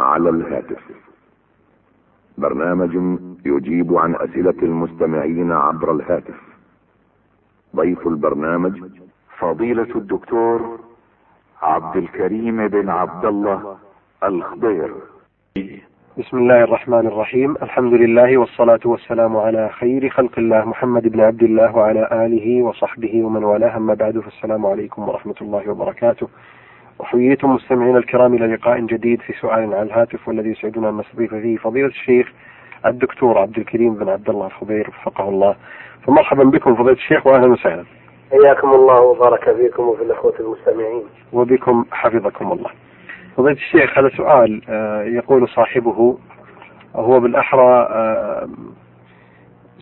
على الهاتف. برنامج يجيب عن أسئلة المستمعين عبر الهاتف. ضيف البرنامج فضيلة الدكتور عبد الكريم بن عبد الله الخضير. بسم الله الرحمن الرحيم. الحمد لله والصلاة والسلام على خير خلق الله محمد بن عبد الله وعلى آله وصحبه ومن والاه. أما بعد فالسلام عليكم ورحمة الله وبركاته. وحييتم مستمعينا الكرام إلى لقاء جديد في سؤال على الهاتف والذي يسعدنا أن نستضيف فيه فضيلة الشيخ الدكتور عبد الكريم بن عبد الله الخضير وفقه الله. فمرحبا بكم فضيلة الشيخ وأهلا وسهلا. حياكم الله وبارك فيكم وفي الأخوة المستمعين. وبكم حفظكم الله. فضيلة الشيخ هذا سؤال آه، يقول صاحبه هو بالأحرى آه،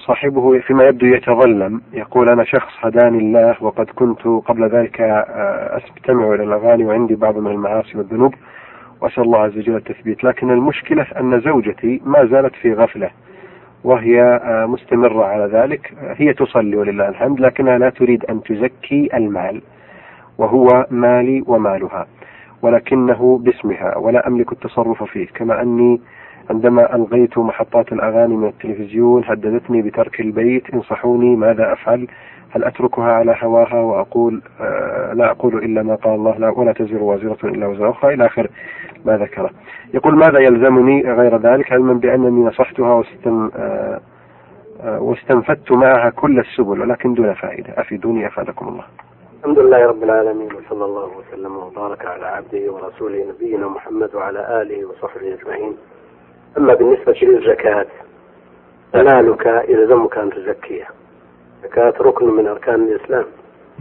صاحبه فيما يبدو يتظلم يقول أنا شخص هداني الله وقد كنت قبل ذلك آه، أستمع إلى الأغاني وعندي بعض من المعاصي والذنوب وأسأل الله عز وجل التثبيت. لكن المشكلة أن زوجتي ما زالت في غفلة وهي مستمرة على ذلك. هي تصلي ولله الحمد لكنها لا تريد أن تزكي المال وهو مالي ومالها ولكنه باسمها ولا أملك التصرف فيه. كما أني عندما ألغيت محطات الأغاني من التلفزيون هددتني بترك البيت انصحوني ماذا أفعل؟ هل أتركها على هواها وأقول آه لا أقول إلا ما قال الله لا ولا تزر وازرة إلا وزر أخرى إلى آخر ما ذكره. يقول ماذا يلزمني غير ذلك؟ علما بأنني نصحتها واستن آه آه واستنفدت معها كل السبل ولكن دون فائدة. أفيدوني أفادكم الله. الحمد لله رب العالمين وصلى الله وسلم وبارك على عبده ورسوله نبينا محمد وعلى آله وصحبه أجمعين. أما بالنسبة للزكاة فمالك يلزمك أن تزكيه الزكاة ركن من أركان الإسلام.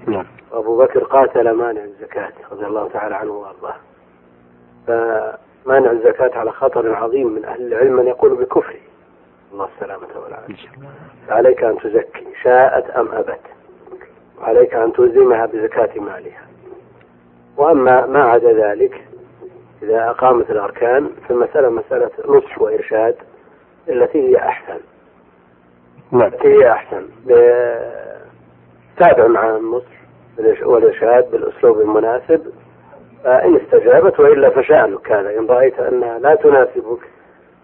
نعم. وأبو بكر قاتل مانع الزكاة رضي الله تعالى عنه وأرضاه. فمانع الزكاة على خطر عظيم من أهل العلم من يقول بكفره. الله السلامة والعافية. فعليك أن تزكي شاءت أم أبت. وعليك أن تلزمها بزكاة مالها. وأما ما عدا ذلك إذا أقامت الأركان فالمسألة مسألة نصح وإرشاد التي هي أحسن. نعم. التي هي أحسن. تابع مع النصح والإرشاد بالأسلوب المناسب. فإن استجابت وإلا فشأنك هذا. إن رأيت أنها لا تناسبك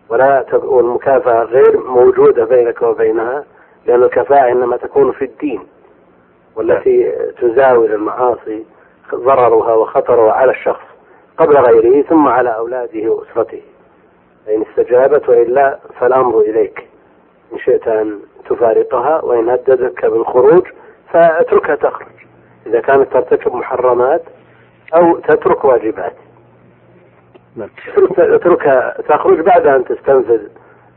ولا. والمكافأة غير موجودة بينك وبينها لأن الكفاءة إنما تكون في الدين والتي تزاول المعاصي ضررها وخطرها على الشخص. قبل غيره ثم على أولاده وأسرته. فإن استجابت وإلا فالأمر إليك. إن شئت أن تفارقها وإن هددتك بالخروج فاتركها تخرج. إذا كانت ترتكب محرمات أو تترك واجبات. نعم. اتركها تخرج بعد أن تستنفذ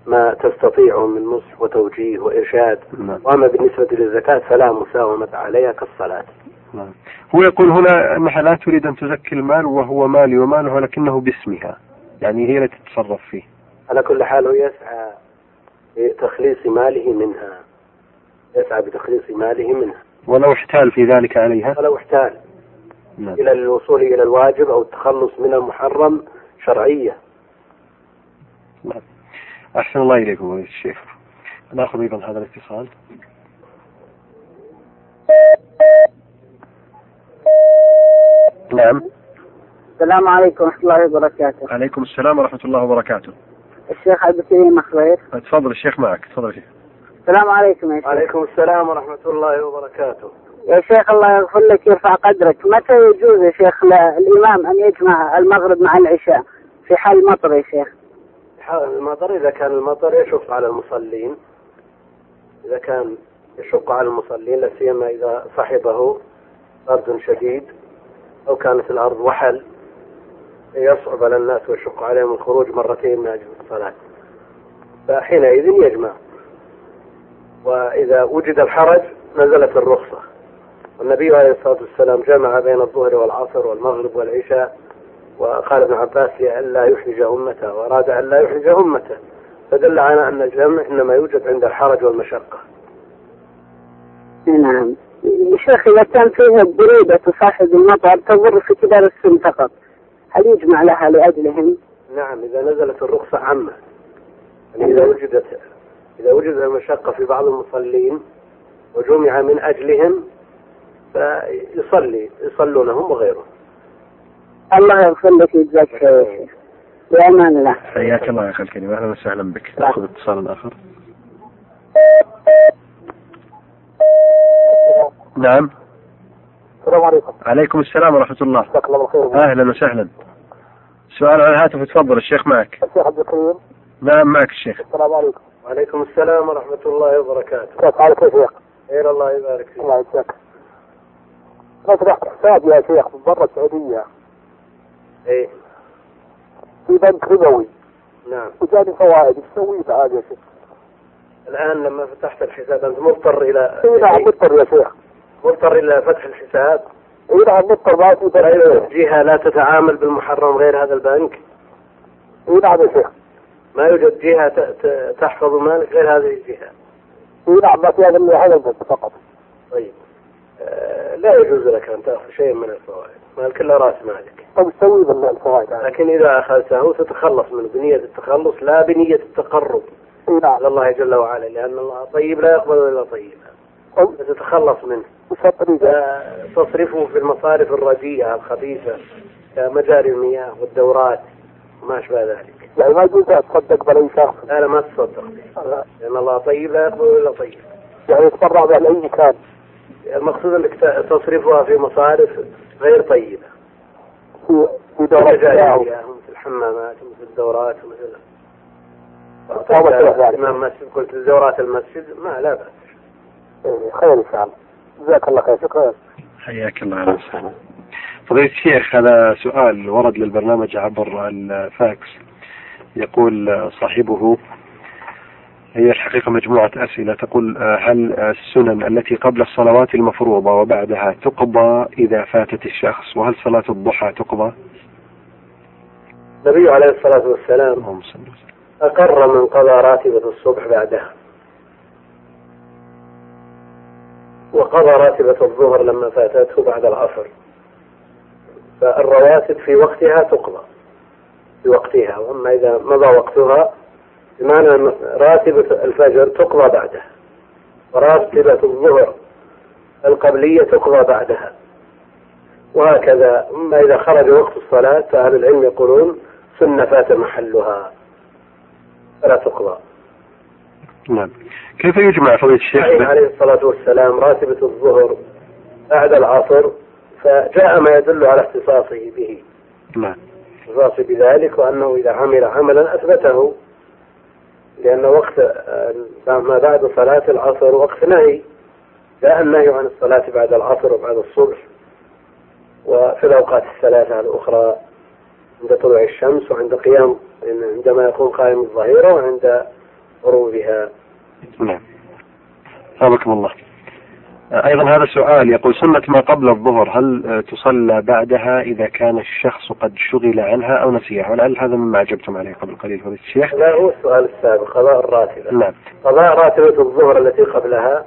ما تستطيع من نصح وتوجيه وإرشاد. نعم. وأما بالنسبة للزكاة فلا مساومة عليها كالصلاة. نعم. هو يقول هنا أنها لا تريد أن تزكي المال وهو مالي ومالها ولكنه باسمها. يعني هي التي تتصرف فيه. على كل حال هو يسعى لتخليص ماله منها. يسعى بتخليص ماله منها. ولو احتال في ذلك عليها. ولو احتال. نعم. إلى الوصول إلى الواجب أو التخلص من المحرم شرعية. نعم. أحسن الله إليكم فضيلة الشيخ نأخذ أيضا هذا الاتصال. نعم السلام عليكم ورحمة الله وبركاته. عليكم السلام ورحمة الله وبركاته الشيخ عبد الكريم خضير. تفضل الشيخ معك تفضل يا شيخ السلام عليكم يا شيخ. وعليكم السلام ورحمة الله وبركاته يا شيخ الله يغفر لك يرفع قدرك، متى يجوز يا شيخ للإمام أن يجمع المغرب مع العشاء في حال مطر يا شيخ؟ المطر إذا كان المطر يشق على المصلين إذا كان يشق على المصلين لا سيما إذا صحبه برد شديد أو كانت الأرض وحل يصعب على الناس ويشق عليهم الخروج مرتين من أجل الصلاة. فحينئذ يجمع. وإذا وجد الحرج نزلت الرخصة. والنبي عليه الصلاة والسلام جمع بين الظهر والعصر والمغرب والعشاء وقال ابن عباس لئلا يحرج أمته وأراد أن لا يحرج أمته. فدل على أن الجمع إنما يوجد عند الحرج والمشقة. نعم. يا شيخ إذا كان فيها بريدة صاحب المطر تضر في كبار السن فقط، هل يجمع لها لأجلهم؟ نعم إذا نزلت الرخصة عامة. يعني إذا وجدت إذا وجد المشقة في بعض المصلين وجمع من أجلهم فيصلي يصلون هم وغيرهم. الله يغفر لك ويجزاك خير يا شيخ. بأمان الله. حياك الله يا أخي الكريم. أهلا وسهلا بك. نأخذ اتصال آخر. نعم. السلام عليكم. عليكم السلام ورحمة الله. جزاك الله بالخير أهلا وسهلا. سؤال على الهاتف تفضل الشيخ معك. الشيخ عبد الكريم. نعم معك الشيخ. السلام عليكم. وعليكم السلام ورحمة الله وبركاته. كيف حالك يا شيخ؟ خير الله يبارك فيك. الله يجزاك. أنا فتحت حساب يا شيخ من برا السعودية. إيه. في بنك ربوي. نعم. وجاني فوائد. إيش أسوي بعد يا شيخ؟ الآن لما فتحت الحساب أنت مضطر إلى اي نعم مضطر يا شيخ. مضطر إلى فتح الحساب. اي نعم مضطر ما طيب، جهة لا تتعامل بالمحرم غير هذا البنك؟ اي نعم يا شيخ. ما يوجد ت- تحفظ مالك غير هذه الجهة. اي نعم في هذا البنك فقط. طيب آه، لا يجوز لك أن تأخذ شيء من الفوائد. مال كله رأس مالك. طيب سوي بالفوائد لكن إذا أخذته تتخلص منه بنية التخلص لا بنية التقرب نعم الله جل وعلا لأن الله طيب لا يقبل إلا طيبا. تتخلص منه. آه، تصرفه في المصارف الرديئة الخبيثة كمجاري المياه والدورات وما أشبه ذلك. يعني ما يجوز أتصدق بأي شخص لا لا ما تصدق. به لأن الله طيب لا يقبل إلا طيب. يعني يتبرع بها لأي مكان المقصود أنك تصرفها في مصارف غير طيبة. في في دورات مثل الحمامات ومثل الدورات ومثل إمام مسجد قلت دورات المسجد ما لا بأس. خير إن شاء الله. جزاك الله خير شكرا. حياك الله أهلا وسهلا فضيلة الشيخ هذا سؤال ورد للبرنامج عبر الفاكس. يقول صاحبه هي الحقيقة مجموعة أسئلة. تقول هل السنن التي قبل الصلوات المفروضة وبعدها تقضى إذا فاتت الشخص؟ وهل صلاة الضحى تقضى؟ النبي عليه الصلاة والسلام. أقر من قضى راتبة الصبح بعدها. وقضى راتبة الظهر لما فاتته بعد العصر. فالرواتب في وقتها تقضى في وقتها. وأما إذا مضى وقتها بمعنى راتبة الفجر تقضى بعدها. وراتبة الظهر القبلية تقضى بعدها. وهكذا. أما إذا خرج وقت الصلاة فأهل العلم يقولون سنة فات محلها فلا تقضى. نعم. كيف يجمع فضيلة الشيخ؟ عليه الصلاة والسلام راتبة الظهر بعد العصر فجاء ما يدل على اختصاصه به. نعم. اختصاصه بذلك وأنه إذا عمل عملا أثبته لأن وقت آه، ما بعد صلاة العصر وقت نهي جاء النهي عن الصلاة بعد العصر وبعد الصبح. وفي الأوقات الثلاثة الأخرى عند طلوع الشمس وعند قيام عندما يكون قائم الظهيرة وعند غروبها نعم. حفظكم الله. آه، أيضا هذا سؤال يقول سنة ما قبل الظهر هل آه، تصلى بعدها إذا كان الشخص قد شغل عنها أو نسيها؟ ولعل هذا مما أجبتم عليه قبل قليل فضيلة الشيخ؟ لا هو السؤال السابق قضاء الراتبة. نعم. قضاء راتبة الظهر التي قبلها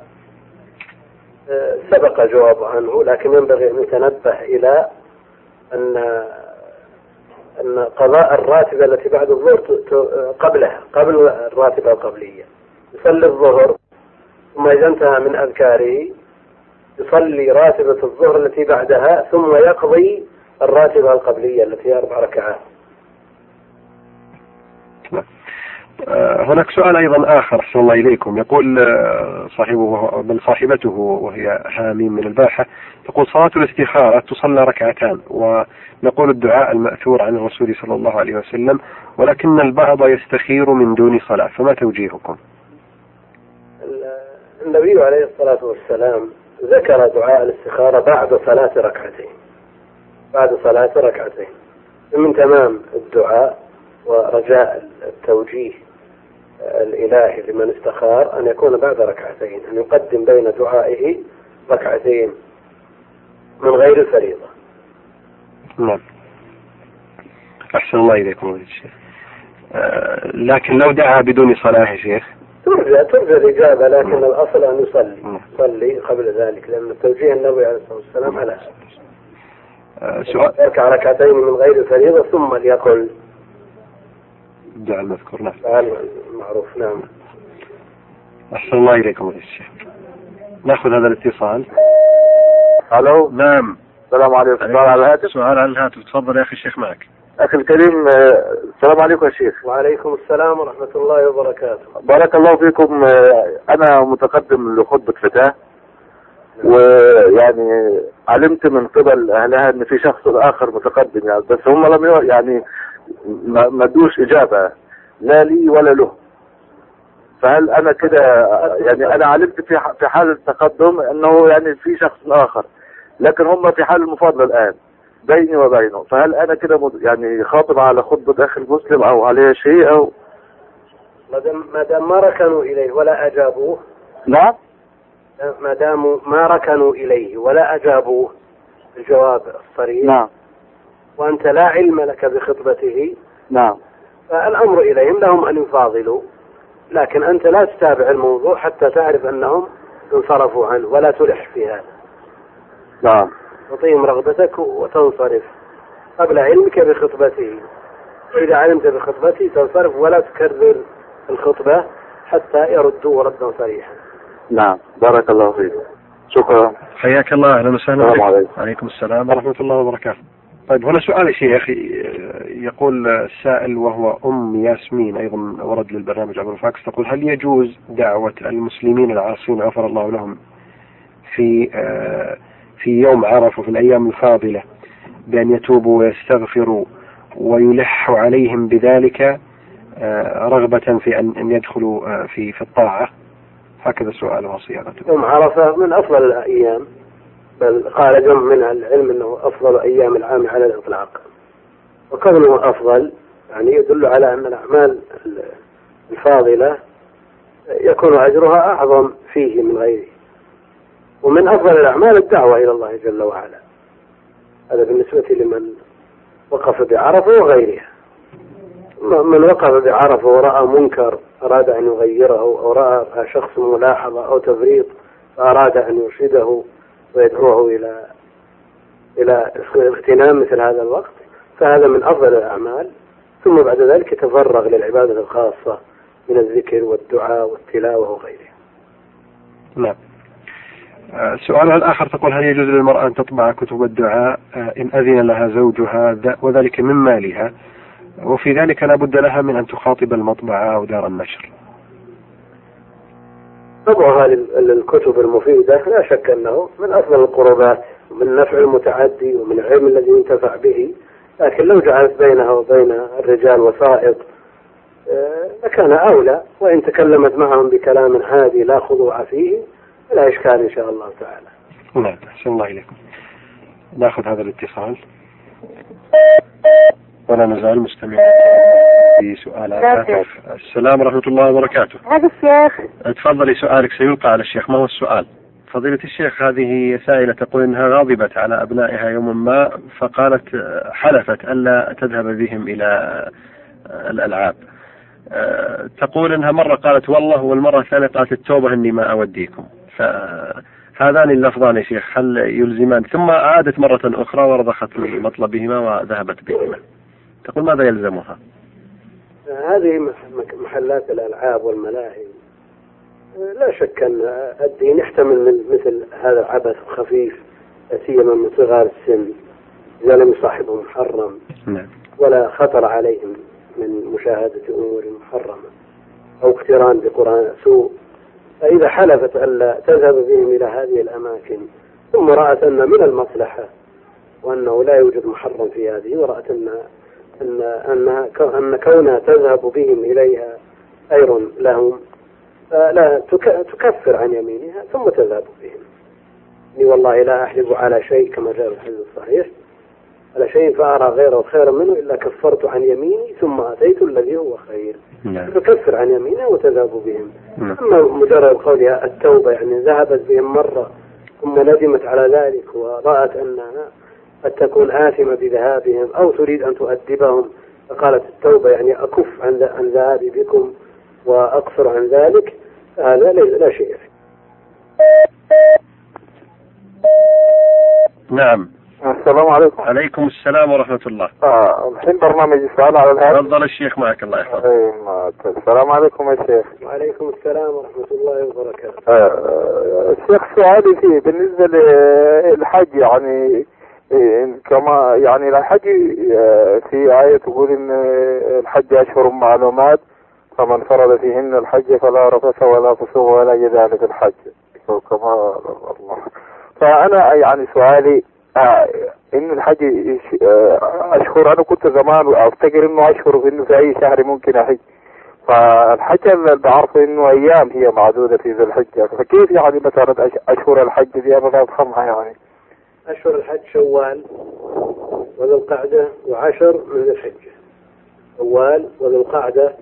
آه، سبق جواب عنه لكن ينبغي أن يتنبه إلى أن أن قضاء الراتبة التي بعد الظهر قبلها قبل الراتبة القبلية. يصلي الظهر ثم إذا انتهى من أذكاره يصلي راتبة الظهر التي بعدها ثم يقضي الراتبة القبلية التي هي أربع ركعات. هناك سؤال أيضا آخر أحسن الله إليكم. يقول آه، صاحبه بل صاحبته وهي حاميم من الباحة تقول صلاة الاستخارة تصلى ركعتان ونقول الدعاء المأثور عن الرسول صلى الله عليه وسلم ولكن البعض يستخير من دون صلاة. فما توجيهكم؟ النبي عليه الصلاة والسلام ذكر دعاء الاستخارة بعد صلاة ركعتين. بعد صلاة ركعتين. من تمام الدعاء ورجاء التوجيه الإلهي لمن استخار أن يكون بعد ركعتين أن يقدم بين دعائه ركعتين من غير الفريضة. نعم. أحسن الله إليكم ولد الشيخ. آه، لكن لو دعا بدون صلاة يا شيخ؟ ترجى ترجى الإجابة لكن الأصل أن يصلي. نعم. يصلي قبل ذلك لأن توجيه النبي عليه الصلاة والسلام على آه، سؤال. يركع ركعتين من غير الفريضة ثم ليقل. الدعاء المذكور. نعم. معروف. نعم. أحسن الله إليكم ولد الشيخ. نأخذ هذا الاتصال. ألو. نعم. السلام عليكم. سؤال على الهاتف سؤال على الهاتف. تفضل يا أخي الشيخ معك. أخي الكريم آه، السلام عليكم يا شيخ. وعليكم السلام ورحمة الله وبركاته. بارك الله فيكم. آه، أنا متقدم لخطبة فتاة ويعني علمت من قبل أهلها إن في شخص آخر متقدم يعني بس هم لم يو- يعني ما ادوش إجابة. لا لي ولا له. فهل أنا كده يعني أنا علمت في في حال التقدم إنه يعني في شخص آخر. لكن هم في حال المفاضلة الآن. بيني وبينه. فهل أنا كده يعني خاطب على خطبة أخي المسلم أو عليه شيء أو؟ ما دام ما دام ما ركنوا إليه ولا أجابوه. نعم. ما داموا ما ركنوا إليه ولا أجابوه. الجواب الصريح نعم. وأنت لا علم لك بخطبته. نعم. فالأمر إليهم لهم أن يفاضلوا. لكن أنت لا تتابع الموضوع حتى تعرف أنهم انصرفوا عنه ولا تلح في هذا. نعم. تعطيهم رغبتك وتنصرف. قبل علمك بخطبته. وإذا علمت بخطبته تنصرف ولا تكرر الخطبة حتى يردوا ردا صريحا. نعم. بارك الله فيك. شكرا. حياك الله أهلا وسهلا السلام. عليكم. وعليكم السلام ورحمة الله وبركاته. طيب هنا سؤال يا شيخ يقول السائل وهو أم ياسمين أيضا ورد للبرنامج عبر الفاكس تقول هل يجوز دعوة المسلمين العاصين غفر الله لهم في آه، في يوم عرفة في الأيام الفاضلة بأن يتوبوا ويستغفروا ويلح عليهم بذلك آه، رغبة في أن يدخلوا آه، في في الطاعة هكذا سؤالها صياغته. يوم عرفة من أفضل الأيام بل قال جمع من أهل العلم أنه أفضل أيام العام على الإطلاق. وكونه أفضل يعني يدل على أن الأعمال الفاضلة يكون أجرها أعظم فيه من غيره. ومن أفضل الأعمال الدعوة إلى الله جل وعلا. هذا بالنسبة لمن وقف بعرفة وغيرها من وقف بعرفة ورأى منكر أراد أن يغيره أو رأى شخص ملاحظة أو تفريط فأراد أن يرشده. ويدعوه إلى إلى اغتنام مثل هذا الوقت فهذا من أفضل الأعمال. ثم بعد ذلك يتفرغ للعبادة الخاصة من الذكر والدعاء والتلاوة وغيرها. نعم. سؤالها الآخر تقول هل يجوز للمرأة أن تطبع كتب الدعاء آه، إن أذن لها زوجها وذلك من مالها؟ وفي ذلك لا بد لها من أن تخاطب المطبعة أو دار النشر. طبعها لل- للكتب المفيدة لا شك أنه من أفضل القربات ومن النفع المتعدي ومن العلم الذي ينتفع به. لكن لو جعلت بينها وبين الرجال وسائط آه، لكان أولى. وإن تكلمت معهم بكلام هادي لا خضوع فيه فلا إشكال إن شاء الله تعالى. نعم الله إليكم. ناخذ هذا الاتصال. ولا نزال مستمعين في سؤالات. السلام ورحمة الله وبركاته هذا الشيخ تفضلي سؤالك سيلقى على الشيخ ما هو السؤال فضيلة الشيخ هذه سائلة تقول إنها غضبت على أبنائها يوما ما فقالت حلفت الا تذهب بهم إلى آه، الألعاب. آه، تقول إنها مرة قالت والله والمرة الثانية قالت التوبة إني ما أوديكم. فهذان اللفظان يا شيخ هل يلزمان ثم عادت مرة أخرى ورضخت لمطلبهما وذهبت بهما. تقول ماذا يلزمها؟ هذه مح- محلات الألعاب والملاهي لا شك أن الدين يحتمل من مثل هذا العبث الخفيف لا سيما من صغار السن إذا لم يصاحبه محرم نعم. ولا خطر عليهم من مشاهدة أمور محرمة أو اقتران بقرآن سوء فإذا حلفت ألا تذهب بهم إلى هذه الأماكن ثم رأت أن من المصلحة وأنه لا يوجد محرم في هذه ورأت أن أن أن أن كونها تذهب بهم إليها خير لهم. فلا تك- تكفر عن يمينها ثم تذهب بهم. إني والله لا أحلف على شيء كما جاء في الحديث الصحيح. على شيء فأرى غيره خيرا منه إلا كفرت عن يميني ثم أتيت الذي هو خير. نعم. تكفر عن يمينها وتذهب بهم. نعم. أما مجرد قولها التوبة يعني ذهبت بهم مرة ثم ندمت على ذلك ورأت أنها قد تكون آثمة بذهابهم أو تريد أن تؤدبهم. فقالت التوبة يعني أكف عن ذ- عن ذهابي بكم وأقصر عن ذلك. هذا لا لا شيء. فيه نعم. السلام عليكم. عليكم السلام ورحمة الله. آه الحين برنامج السؤال على الهاتف. تفضل الشيخ معك الله يحفظك. إيه، السلام عليكم يا شيخ. وعليكم السلام ورحمة الله وبركاته. آه، الشيخ سؤالي فيه بالنسبة للحج يعني كما يعني الحج آه، في آية تقول إن الحج أشهر معلومات فمن فرض فيهن الحج فلا رفث ولا فسوق ولا جدال في الحج. كما الله. فأنا يعني سؤالي آه إن الحج آه، أشهر؟ أنا كنت زمان أفتكر إنه أشهر في إنه في أي شهر ممكن أحج. فالحج اللي بعرفه إنه أيام هي معدودة في ذي الحجة. فكيف يعني أش- أشهر الحج دي؟ أنا لا أفهمها يعني. أشهر الحج شوال وذو القعدة وعشر من ذي الحجة. شوال وذو القعدة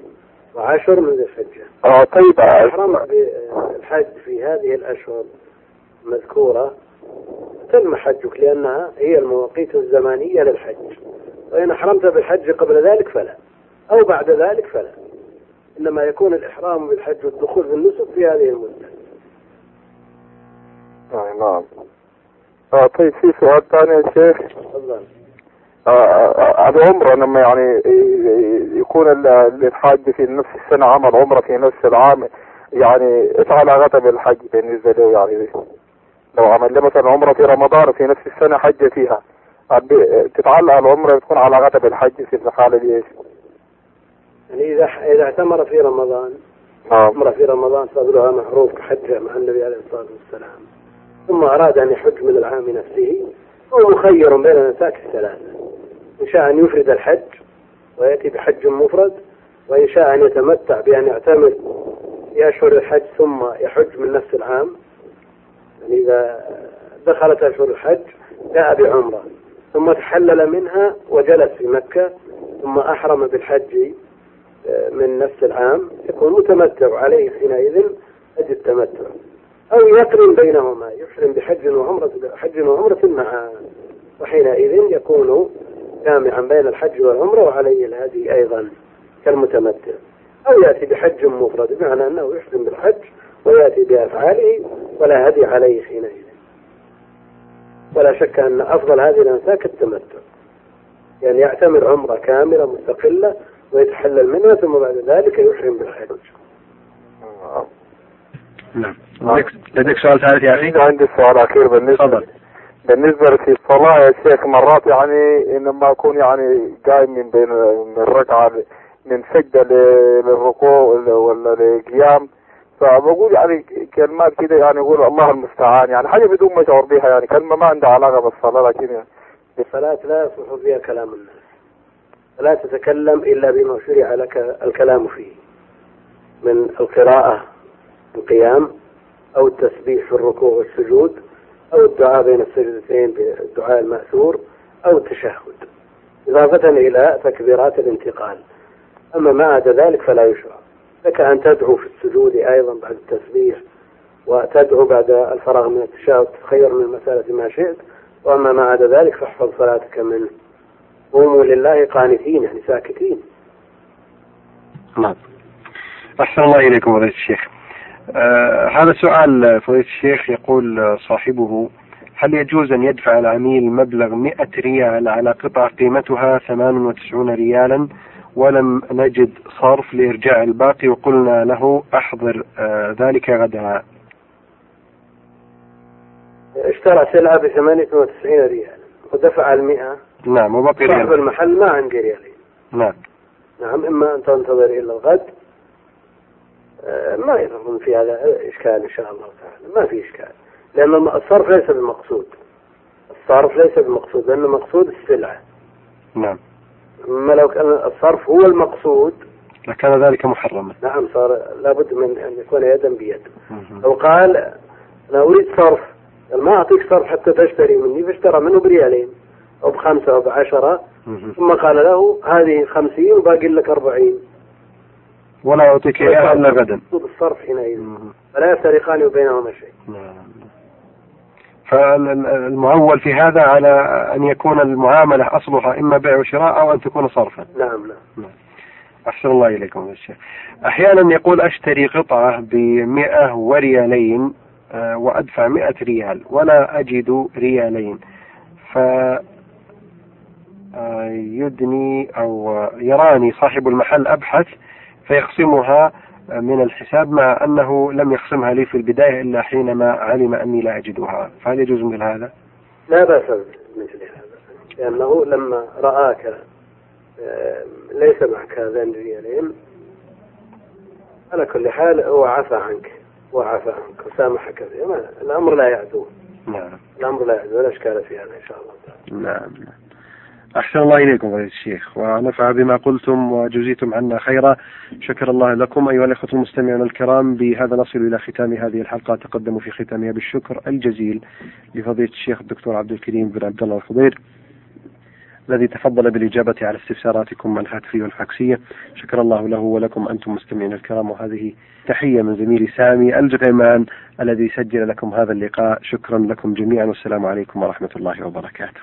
وعشر من ذي الحجة. آه طيب. آه، أحرمت بالحج في هذه الأشهر المذكورة تم حجك لأنها هي المواقيت الزمانية للحج. وإن أحرمت بالحج قبل ذلك فلا أو بعد ذلك فلا. إنما يكون الإحرام بالحج والدخول في النسك في هذه المدة. آه نعم. آه طيب في سؤال ثاني يا شيخ. تفضل العمرة لما يعني يكون ال- الحاج في نفس السنة عمل عمرة في نفس العام يعني إيش علاقتها بالحج بالنسبة له يعني لو عمل له مثلا عمرة في رمضان في نفس السنة حج فيها تتعلق العمرة تكون علاقتها بالحج في الحالة دي إيش؟ يعني إذا إذا اعتمر في رمضان نعم عمرة في رمضان فضلها معروف كحجة مع النبي عليه الصلاة والسلام. ثم أراد أن يحج من العام نفسه هو مخير بين النساك الثلاثة. إن شاء أن يفرد الحج ويأتي بحج مفرد وإن شاء أن يتمتع بأن يعتمر في أشهر الحج ثم يحج من نفس العام. يعني إذا دخلت أشهر الحج جاء بعمرة ثم تحلل منها وجلس في مكة ثم أحرم بالحج من نفس العام يكون متمتع عليه حينئذ أجل التمتع. أو يقرن بينهما يحرم بحج وعمرة حج وعمرة معا وحينئذ يكون جامعا بين الحج والعمرة وعليه الهدي أيضا كالمتمتع. أو يأتي بحج مفرد بمعنى أنه يحرم بالحج ويأتي بأفعاله ولا هدي عليه حينئذ. ولا شك أن أفضل هذه الأنساك التمتع. يعني يعتمر عمرة كاملة مستقلة ويتحلل منها ثم بعد ذلك يحرم بالحج. نعم. نعم لديك, سؤال ثالث يا أخي؟ عندي سؤال أخير بالنسبة تفضل. بالنسبة في الصلاة يا شيخ مرات يعني لما أكون يعني قايم من بين من الركعة من سجدة للركوع ولا- للقيام فبقول يعني كلمات كده يعني يقول الله المستعان. يعني حاجة بدون ما أشعر بها يعني كلمة ما عندها علاقة بالصلاة لكن يعني الصلاة لا يصلح فيها كلام الناس. فلا تتكلم إلا بما شرع لك الكلام فيه. من القراءة القيام أو التسبيح في الركوع والسجود أو الدعاء بين السجدتين بالدعاء المأثور أو التشهد. إضافة إلى تكبيرات الانتقال. أما ما عدا ذلك فلا يشرع. لك أن تدعو في السجود أيضا بعد التسبيح وتدعو بعد الفراغ من التشهد تخير من المسألة ما شئت. وأما ما عدا ذلك فاحفظ صلاتك منه. قوموا لله قانتين يعني ساكتين. نعم. أحسن الله إليكم فضيلة الشيخ. هذا سؤال فضيلة الشيخ يقول آه، صاحبه هل يجوز أن يدفع العميل مبلغ 100 ريال على قطعة قيمتها 98 ريالا ولم نجد صرف لإرجاع الباقي وقلنا له أحضر آه ذلك غدا. اشترى سلعة ب 98 ريال ودفع المئة. نعم وبقي صاحب ريال المحل ما عندي ريالين. نعم. نعم إما أن تنتظر إلى الغد آه، ما يظن في هذا إشكال إن شاء الله تعالى. ما في إشكال. لأن الصرف ليس بالمقصود. الصرف ليس بالمقصود لأن المقصود السلعة. نعم. أما لو كان الصرف هو المقصود لكان ذلك محرما. نعم صار لابد من أن يكون يدا بيد. لو قال أنا أريد صرف. ما أعطيك صرف حتى تشتري مني فاشترى منه بريالين. أو بخمسة أو بعشرة. ثم قال له هذه خمسين وباقي لك أربعين. ولا أعطيك إياها إلا غدا. مقصود الصرف حينئذ. فلا يفترقان وبينهما شيء. نعم فالمعول في هذا على أن يكون المعاملة أصلها إما بيع وشراء أو أن تكون صرفا. نعم. نعم. أحسن الله إليكم يا شيخ. أحيانا يقول أشتري قطعة بمئة وريالين آه، وأدفع مئة ريال ولا أجد ريالين. ف آه، يدني أو يراني صاحب المحل أبحث فيخصمها من الحساب مع أنه لم يخصمها لي في البداية إلا حينما علم أني لا أجدها. فهل يجوز مثل هذا؟ لا بأس مثل هذا. لأنه لما رآك آه، ليس معك هذان ريالين على كل حال هو عفى عنك وعفى عنك وسامحك فيه الأمر لا يعدو. نعم. الأمر لا يعدو ولا إشكال في هذا إن شاء الله تعالى. نعم نعم. أحسن الله إليكم فضيلة الشيخ. ونفع بما قلتم وجزيتم عنا خيرا. شكر الله لكم أيها الإخوة المستمعون الكرام بهذا نصل إلى ختام هذه الحلقة. تقدم في ختامها بالشكر الجزيل لفضيلة الشيخ الدكتور عبد الكريم بن عبد الله الخضير الذي تفضل بالإجابة على استفساراتكم الهاتفية والفاكسية. شكر الله له ولكم أنتم مستمعين الكرام. وهذه تحية من زميلي سامي الجغيمان الذي سجل لكم هذا اللقاء. شكرا لكم جميعا. والسلام عليكم ورحمة الله وبركاته.